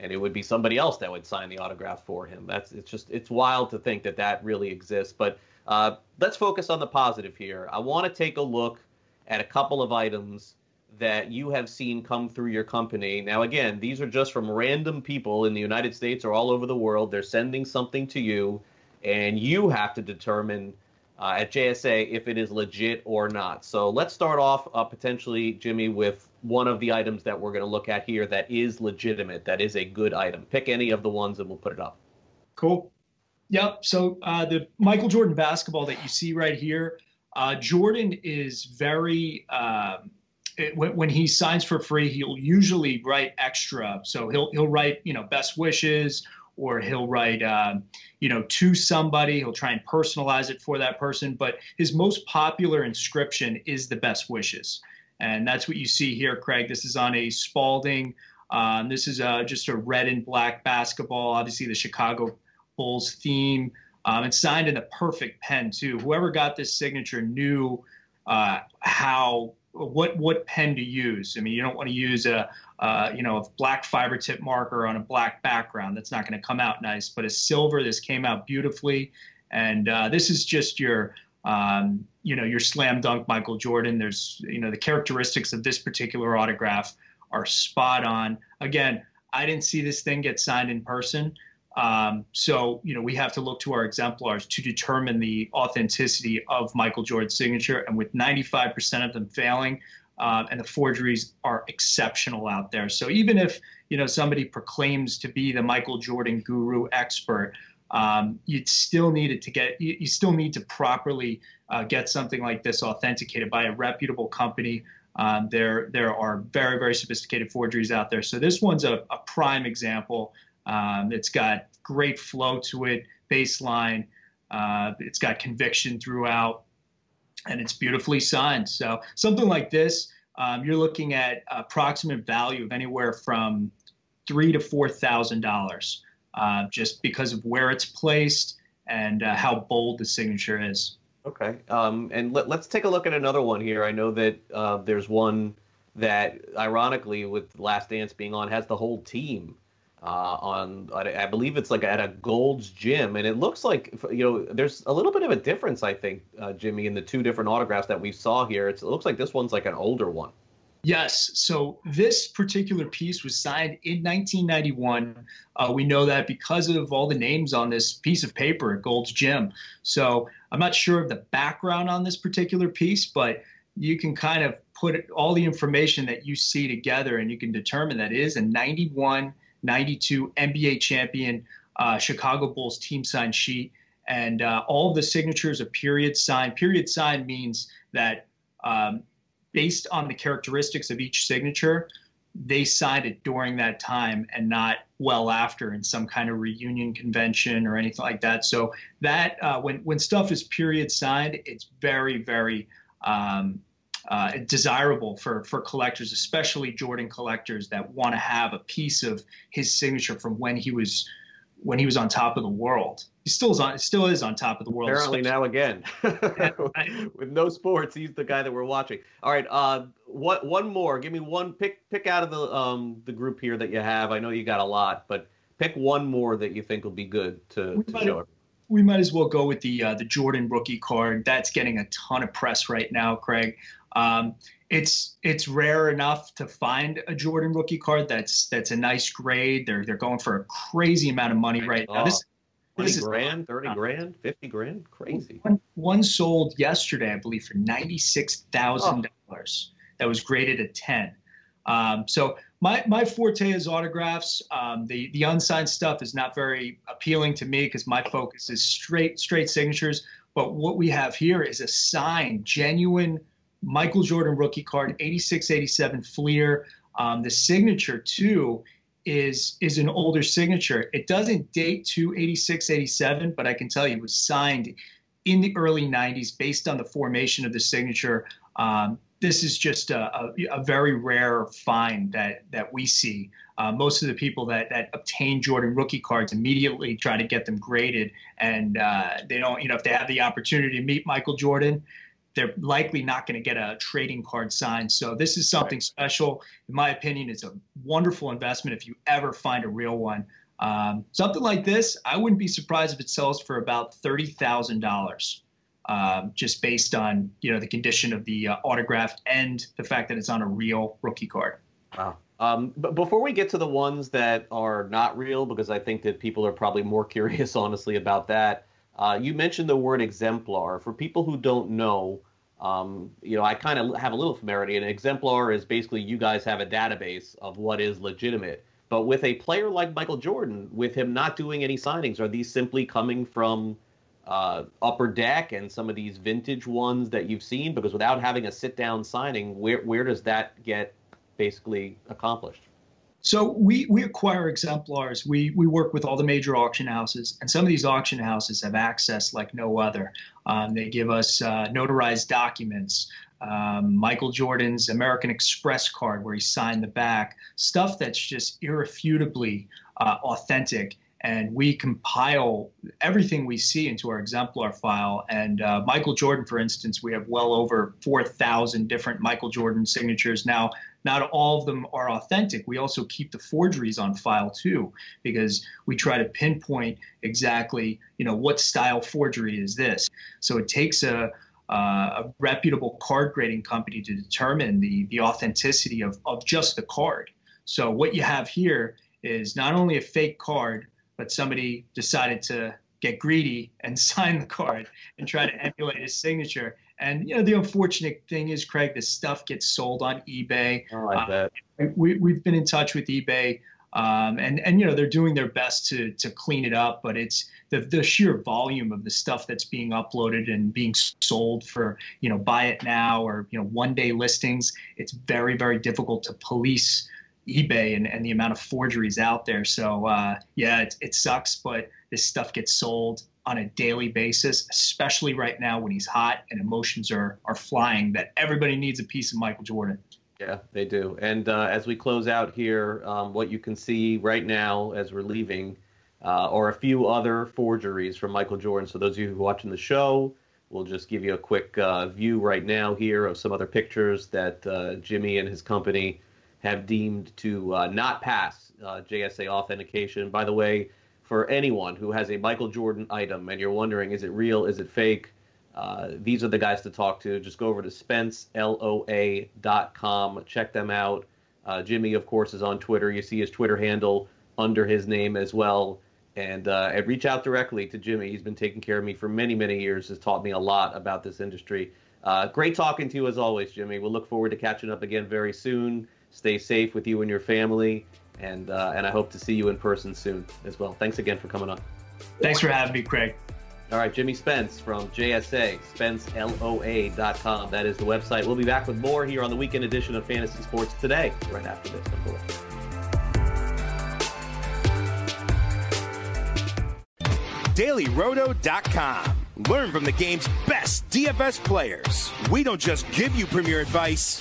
and it would be somebody else that would sign the autograph for him. That's it's just it's wild to think that that really exists. But uh, let's focus on the positive here. I want to take a look at a couple of items that you have seen come through your company. Now, again, these are just from random people in the United States or all over the world. They're sending something to you, and you have to determine uh, at JSA if it is legit or not. So let's start off uh, potentially, Jimmy, with one of the items that we're going to look at here that is legitimate, that is a good item. Pick any of the ones and we'll put it up. Cool. Yep. So uh, the Michael Jordan basketball that you see right here, uh, Jordan is very. Um, when, when he signs for free, he'll usually write extra. So he'll he'll write you know best wishes or he'll write, um, you know, to somebody. He'll try and personalize it for that person. But his most popular inscription is the best wishes. And that's what you see here, Craig. This is on a Spalding. Um, this is uh, just a red and black basketball. Obviously, the Chicago Bulls theme. Um, it's signed in the perfect pen too. Whoever got this signature knew uh, how what what pen to use. I mean, you don't want to use a uh, you know a black fiber tip marker on a black background. That's not going to come out nice. But a silver, this came out beautifully, and uh, this is just your um, you know your slam dunk Michael Jordan. There's you know the characteristics of this particular autograph are spot on. Again, I didn't see this thing get signed in person. Um, so, you know, we have to look to our exemplars to determine the authenticity of Michael Jordan's signature. And with 95% of them failing, um, and the forgeries are exceptional out there. So even if, you know, somebody proclaims to be the Michael Jordan guru expert, um, you still need it to get, you, you still need to properly uh, get something like this authenticated by a reputable company. Um, there, there are very, very sophisticated forgeries out there. So this one's a, a prime example. Um, it's got great flow to it, baseline. Uh, it's got conviction throughout, and it's beautifully signed. So something like this, um, you're looking at approximate value of anywhere from three to four thousand uh, dollars, just because of where it's placed and uh, how bold the signature is. Okay, um, and let, us take a look at another one here. I know that uh, there's one that, ironically, with Last Dance being on, has the whole team uh, on I believe it's like at a Gold's Gym, and it looks like you know there's a little bit of a difference I think, uh, Jimmy, in the two different autographs that we saw here. It's, it looks like this one's like an older one. Yes. So this particular piece was signed in 1991. Uh, we know that because of all the names on this piece of paper at Gold's Gym. So I'm not sure of the background on this particular piece, but you can kind of put all the information that you see together and you can determine that is a 91 92 NBA champion uh, Chicago Bulls team sign sheet. And uh, all the signatures are period sign. Period sign means that um, based on the characteristics of each signature, they signed it during that time and not well after in some kind of reunion convention or anything like that. So that uh, when when stuff is period signed, it's very very um, uh, desirable for for collectors, especially Jordan collectors that want to have a piece of his signature from when he was when he was on top of the world. He still is on still is on top of the world. Apparently now again. With no sports, he's the guy that we're watching. All right, uh what one more. Give me one pick pick out of the um the group here that you have. I know you got a lot, but pick one more that you think will be good to, to show we might as well go with the uh, the Jordan rookie card. That's getting a ton of press right now, Craig. Um, it's it's rare enough to find a Jordan rookie card that's that's a nice grade. They're they're going for a crazy amount of money right now. This, 20 this grand, 30 grand, 50 grand, crazy. One, one sold yesterday, I believe, for $96,000. Oh. That was graded a 10. Um, so my my forte is autographs. Um, the the unsigned stuff is not very appealing to me because my focus is straight straight signatures. But what we have here is a signed, genuine Michael Jordan rookie card, 86, 87 Fleer. Um, the signature too is is an older signature. It doesn't date to 86, 87, but I can tell you it was signed in the early 90s based on the formation of the signature. Um, this is just a, a, a, very rare find that that we see. Uh, most of the people that that obtain Jordan rookie cards immediately try to get them graded, and uh, they don't. You know, if they have the opportunity to meet Michael Jordan, they're likely not going to get a trading card signed. So this is something right. special. In my opinion, it's a wonderful investment if you ever find a real one. Um, something like this, I wouldn't be surprised if it sells for about thirty thousand dollars um, just based on you know the condition of the uh, autograph and the fact that it's on a real rookie card. Wow. Um, but before we get to the ones that are not real, because I think that people are probably more curious, honestly, about that. Uh, you mentioned the word exemplar. For people who don't know, um, you know, I kind of have a little familiarity. An exemplar is basically you guys have a database of what is legitimate. But with a player like Michael Jordan, with him not doing any signings, are these simply coming from uh, upper deck and some of these vintage ones that you've seen? Because without having a sit down signing, where where does that get basically accomplished? So we, we acquire exemplars. We we work with all the major auction houses, and some of these auction houses have access like no other. Um, they give us uh, notarized documents, um, Michael Jordan's American Express card where he signed the back, stuff that's just irrefutably uh, authentic and we compile everything we see into our exemplar file. And uh, Michael Jordan, for instance, we have well over 4,000 different Michael Jordan signatures. Now, not all of them are authentic. We also keep the forgeries on file too, because we try to pinpoint exactly, you know, what style forgery is this. So it takes a uh, a reputable card grading company to determine the the authenticity of, of just the card. So what you have here is not only a fake card, but somebody decided to get greedy and sign the card and try to emulate his signature. And you know, the unfortunate thing is, Craig, this stuff gets sold on eBay. Oh, I bet. Uh, we we've been in touch with eBay. Um, and and you know they're doing their best to to clean it up, but it's the the sheer volume of the stuff that's being uploaded and being sold for you know buy it now or you know one day listings. It's very very difficult to police eBay and, and the amount of forgeries out there. So uh, yeah, it, it sucks, but this stuff gets sold on a daily basis, especially right now when he's hot and emotions are are flying. That everybody needs a piece of Michael Jordan. Yeah, they do. And uh, as we close out here, um, what you can see right now as we're leaving uh, are a few other forgeries from Michael Jordan. So those of you who are watching the show, we'll just give you a quick uh, view right now here of some other pictures that uh, Jimmy and his company have deemed to uh, not pass uh, JSA authentication. By the way, for anyone who has a Michael Jordan item and you're wondering, is it real, is it fake? Uh, these are the guys to talk to. Just go over to spenceloa.com, check them out. Uh, Jimmy, of course, is on Twitter. You see his Twitter handle under his name as well. And, uh, and reach out directly to Jimmy. He's been taking care of me for many, many years, has taught me a lot about this industry. Uh, great talking to you as always, Jimmy. We'll look forward to catching up again very soon. Stay safe with you and your family, and uh, and I hope to see you in person soon as well. Thanks again for coming on. Thanks for having me, Craig. All right, Jimmy Spence from JSA, SpenceLOA.com. That is the website. We'll be back with more here on the weekend edition of Fantasy Sports today, right after this. DailyRoto.com. Learn from the game's best DFS players. We don't just give you premier advice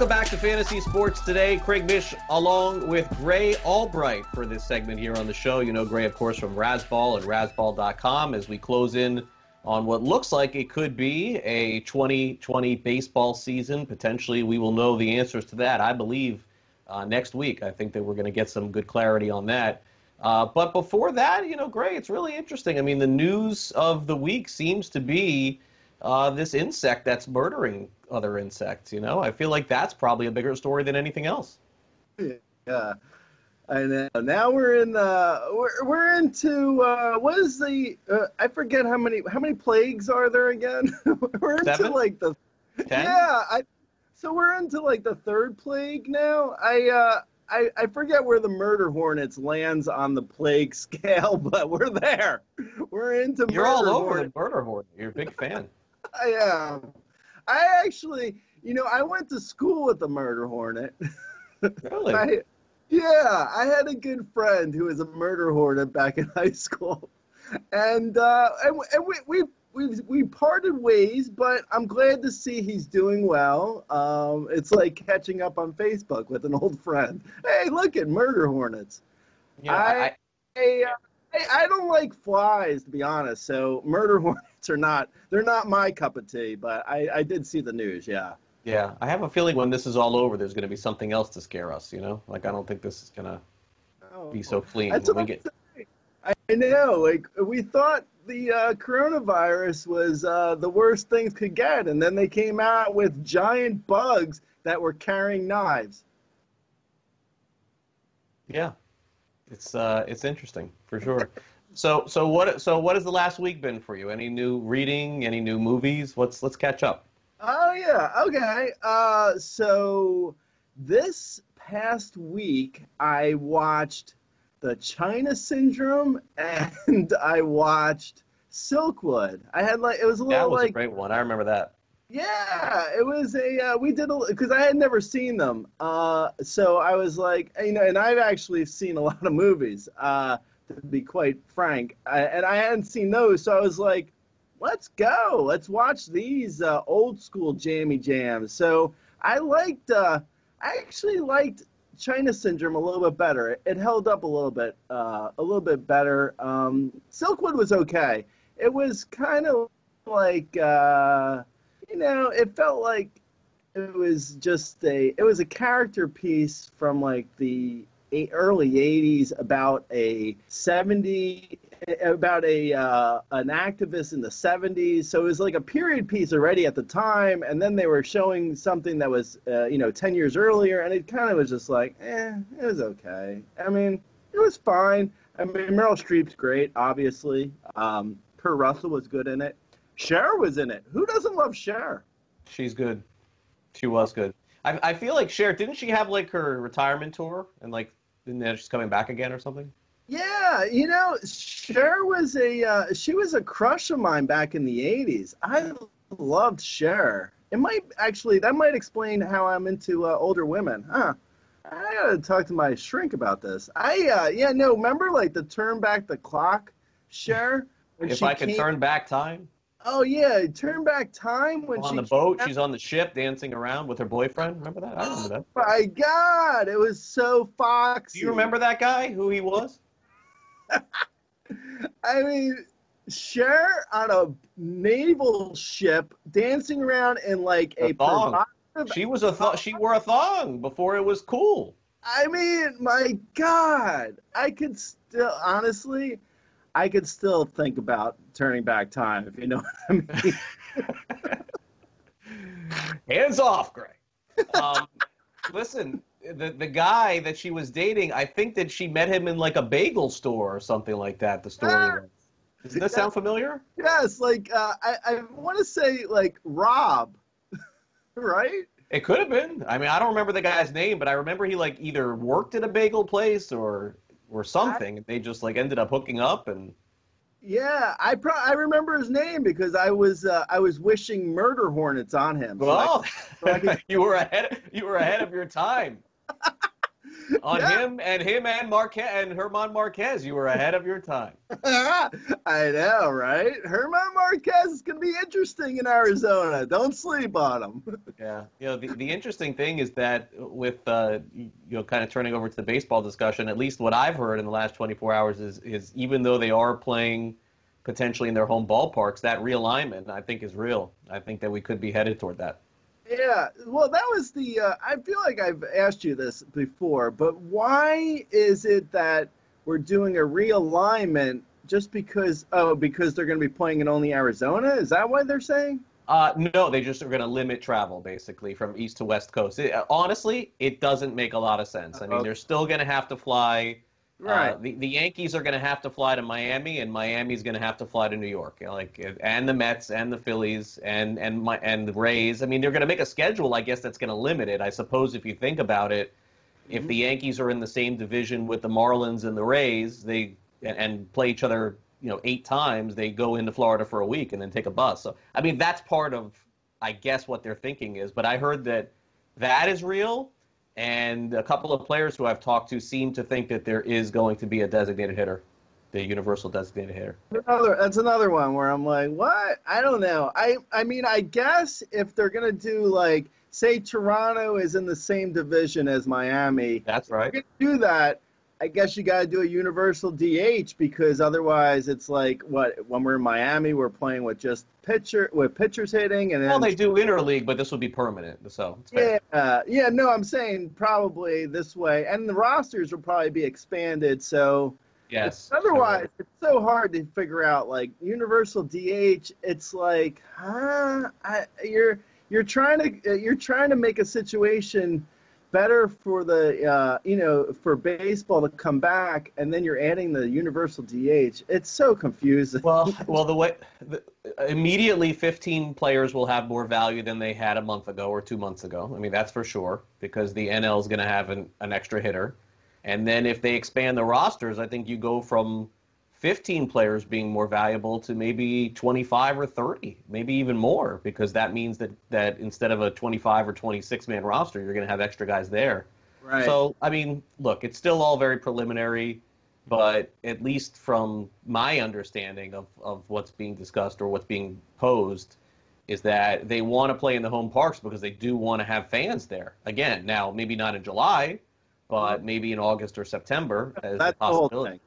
Welcome back to Fantasy Sports Today. Craig Mish along with Grey Albright for this segment here on the show. You know Grey, of course, from Razzball and Razzball.com as we close in on what looks like it could be a 2020 baseball season. Potentially, we will know the answers to that, I believe, uh, next week. I think that we're going to get some good clarity on that. Uh, but before that, you know, Grey, it's really interesting. I mean, the news of the week seems to be uh, this insect that's murdering other insects. You know, I feel like that's probably a bigger story than anything else. Yeah, and. Now we're in the we're, we're into uh, what is the uh, I forget how many how many plagues are there again? we're into Seven? like the Ten? yeah. I so we're into like the third plague now. I uh. I, I forget where the murder hornets lands on the plague scale, but we're there. We're into You're all over hornet. the murder horde. You're a big fan. I am. I actually, you know, I went to school with the murder hornet. Really? I, yeah, I had a good friend who was a murder hornet back in high school, and uh, and, and we, we we we parted ways, but I'm glad to see he's doing well. Um, it's like catching up on Facebook with an old friend. Hey, look at murder hornets. Yeah, I, I, Hey, uh, hey, I don't like flies to be honest. So murder hornets are not they're not my cup of tea. But I I did see the news. Yeah. yeah, I have a feeling when this is all over, there's going to be something else to scare us. You know, like I don't think this is going to Oh. be so clean. That's when what we I'm get. I know. Like we thought the uh, coronavirus was uh, the worst things could get, and then they came out with giant bugs that were carrying knives. yeah, it's uh, it's interesting for sure. So so what so what has the last week been for you? Any new reading? Any new movies? Let's let's catch up. Oh yeah. Okay. Uh, so this past week I watched the China Syndrome and I watched Silkwood. I had like it was a little That was like a great one. I remember that. Yeah, it was a uh, we did a because I had never seen them, uh, so I was like, you know, and I've actually seen a lot of movies, uh, to be quite frank, I, and I hadn't seen those, so I was like, let's go, let's watch these uh, old school jammy jams. So I liked, uh, I actually liked China Syndrome a little bit better. It, it held up a little bit, uh, a little bit better. Um, Silkwood was okay. It was kind of like. You know, it felt like it was just a it was a character piece from like the early 80s about a 70 about a uh, an activist in the 70s so it was like a period piece already at the time and then they were showing something that was uh, you know 10 years earlier and it kind of was just like eh it was okay. I mean it was fine. I mean meryl streep's great obviously. Um, Kurt russell was good in it Cher was in it. Who doesn't love Cher? She's good. She was good. I, I feel like Cher didn't she have like her retirement tour and like and then she's coming back again or something? Yeah, you know, Cher was a uh, she was a crush of mine back in the '80s. I loved Cher. It might actually that might explain how I'm into uh, older women, huh? I gotta talk to my shrink about this. I uh, yeah no, remember like the turn back the clock, Cher. If I could came- turn back time Oh yeah, turn back time when on she the boat, she's on the ship dancing around with her boyfriend. Remember that? I remember that. My God, it was so foxy. Do you remember that guy? Who he was? I mean, Cher on a naval ship dancing around in like A a, thong. She was a th- she wore a thong before it was cool. I mean, my God, I could still honestly, I could still think about turning back time if you know what I mean. Hands off, Greg. Um, listen, the the guy that she was dating, I think that she met him in like a bagel store or something like that. The story Ah. was. Does that sound familiar? Yes, like uh, I, I want to say like Rob, right? It could have been. I mean, I don't remember the guy's name, but I remember he like either worked at a bagel place or or something. They just like ended up hooking up and Yeah, I pro- I remember his name because I was uh, I was wishing murder hornets on him. So I- well, so I could- you were ahead. You were ahead of your time. On Yeah. him and him and Marquez and German Marquez, you were ahead of your time. I know, right? German Marquez is going to be interesting in Arizona. Don't sleep on him. Yeah, you know the, the interesting thing is that with uh, you know kind of turning over to the baseball discussion, at least what I've heard in the last 24 hours is is even though they are playing potentially in their home ballparks, that realignment I think is real. I think that we could be headed toward that. Yeah, well, that was the. Uh, I feel like I've asked you this before, but why is it that we're doing a realignment just because? Oh, because they're going to be playing in only Arizona? Is that why they're saying? Uh, no, they just are going to limit travel basically from east to west coast. It, honestly, it doesn't make a lot of sense. I mean, Uh-oh. they're still going to have to fly. Right. Uh, the, the Yankees are going to have to fly to Miami, and Miami's going to have to fly to New York. You know, like, and the Mets and the Phillies and and my and the Rays. I mean, they're going to make a schedule, I guess, that's going to limit it. I suppose if you think about it, if the Yankees are in the same division with the Marlins and the Rays, they and, and play each other, you know, eight times. They go into Florida for a week and then take a bus. So, I mean, that's part of, I guess, what they're thinking is. But I heard that that is real. And a couple of players who I've talked to seem to think that there is going to be a designated hitter, the universal designated hitter. Another, that's another one where I'm like, what? I don't know. I I mean, I guess if they're gonna do like, say Toronto is in the same division as Miami, That's right. if you're gonna do that, I guess you got to do a universal DH because otherwise it's like what when we're in Miami, we're playing with just pitcher with pitchers hitting, and then Well, they do interleague, but this would be permanent. So it's fair. yeah, yeah. No, I'm saying probably this way, and the rosters will probably be expanded. So yes. Otherwise, it's so hard to figure out. Like universal DH, it's like, huh? I, you're you're trying to you're trying to make a situation better for the uh, you know for baseball to come back, and then you're adding the universal DH. It's so confusing. Well, well, the way the, immediately 15 players will have more value than they had a month ago or two months ago. I mean, that's for sure because the NL is going to have an, an extra hitter, and then if they expand the rosters, I think you go from 15 players being more valuable to maybe 25 or 30, maybe even more, because that means that that instead of a 25 or 26 man roster, you're going to have extra guys there. right. So, I mean, look, it's still all very preliminary, but at least from my understanding of, of what's being discussed or what's being posed, is that they want to play in the home parks because they do want to have fans there. Again, now, maybe not in July, but mm-hmm. maybe in August or September as a That's whole possibility.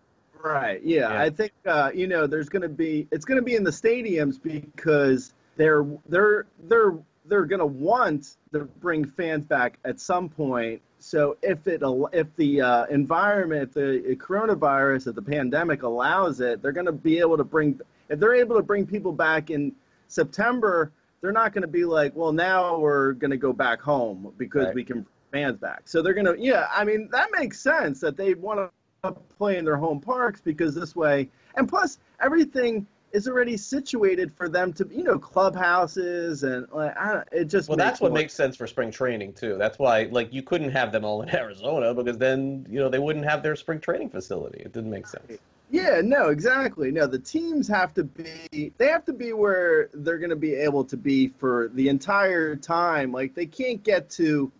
Right. Yeah. Yeah. I think uh, you know there's going to be it's going to be in the stadiums because they're they're they're they're going to want to bring fans back at some point. So if it if the uh, environment, if the coronavirus, if the pandemic allows it, they're going to be able to bring if they're able to bring people back in September. They're not going to be like, well, now we're going to go back home because Right. we can bring fans back. So they're going to, yeah. I mean, that makes sense that they want to play in their home parks because this way, and plus everything is already situated for them to, you know, clubhouses and like, I don't, it just Well, that's what more- makes sense for spring training too. That's why, like, you couldn't have them all in Arizona because then, you know, they wouldn't have their spring training facility. It didn't make sense. Yeah, no, exactly. No, the teams have to be they have to be where they're going to be able to be for the entire time. Like they can't get to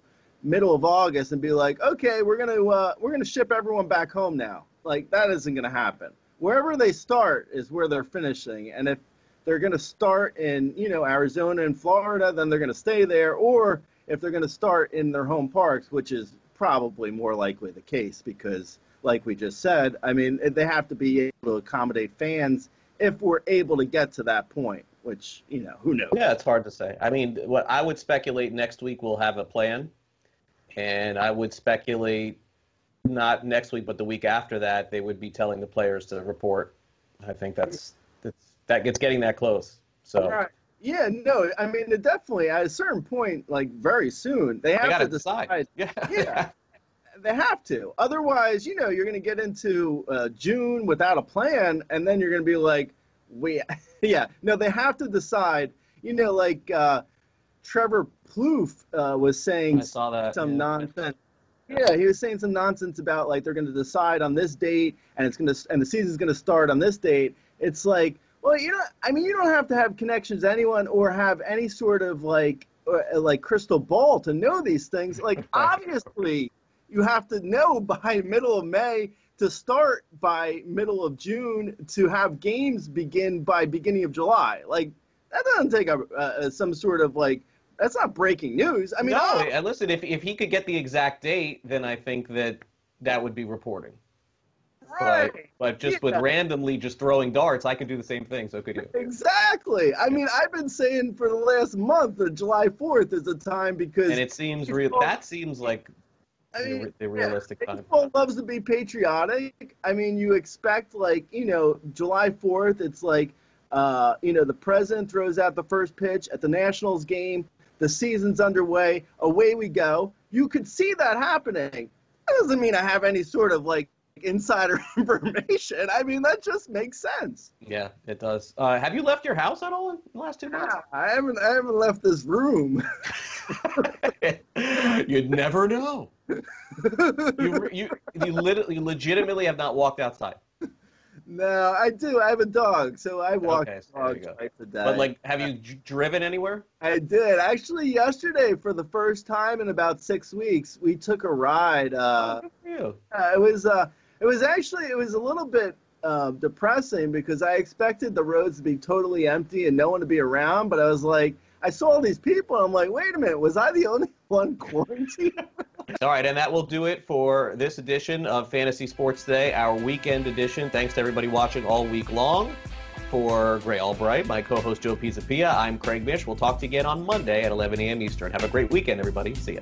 middle of August and be like, "Okay, we're to uh, we're to ship everyone back home now." Like that isn't to happen. Wherever they start is where they're finishing. And if they're to start in, you know, Arizona and Florida, then they're to stay there or if they're to start in their home parks, which is probably more likely the case because like we just said. I mean, they have to be able to accommodate fans if we're able to get to that point, which, you know, who knows? Yeah, it's hard to say. I mean, what I would speculate next week we'll have a plan, and I would speculate not next week, but the week after that they would be telling the players to report. I think that's that's that gets getting that close. So Right. Yeah, no, I mean, it definitely at a certain point, like very soon, they have they to to decide. Yeah. Yeah. They have to. Otherwise, you know, you're going to get into uh, June without a plan, and then you're going to be like, we yeah no they have to decide. You know, like uh, Trevor Plouffe uh, was saying that. some yeah. nonsense. Yeah, he was saying some nonsense about like they're going to decide on this date and it's going to and the season's going to start on this date. It's like, well, you know, I mean, you don't have to have connections to anyone or have any sort of like or, like crystal ball to know these things. Like obviously, you have to know by middle of May to start by middle of June to have games begin by beginning of July. Like that doesn't take a, uh, some sort of like that's not breaking news. I mean, no, oh, and listen, if if he could get the exact date, then I think that that would be reporting. right. But, but just with randomly just throwing darts, I could do the same thing. So could you? Exactly. I mean, I've been saying for the last month that July 4th is a time because And it seems real. That seems like I the, the realistic yeah, time. baseball loves to be patriotic. I mean, you expect like you know July 4th. It's like uh, you know the president throws out the first pitch at the Nationals game. The season's underway. Away we go. You could see that happening. That doesn't mean I have any sort of like insider information. I mean, that just makes sense. Yeah, it does. Uh, have you left your house at all in the last two months? Yeah, I haven't I haven't left this room. You'd never know. You, you, you literally, legitimately have not walked outside. No, I do. I have a dog, so I walk Okay, so dogs twice a day. But like, have you d- driven anywhere? I did actually yesterday for the first time in about six weeks. We took a ride. Uh, for you. uh, it was uh, it was actually it was a little bit uh, depressing because I expected the roads to be totally empty and no one to be around, but I was like, I saw all these people. And I'm like, wait a minute, was I the only one quarantined? All right, and that will do it for this edition of Fantasy Sports Today, our weekend edition. Thanks to everybody watching all week long. For Grey Albright, my co-host Joe Pisapia, I'm Craig Mish. We'll talk to you again on Monday at 11 a.m. Eastern. Have a great weekend, everybody. See ya.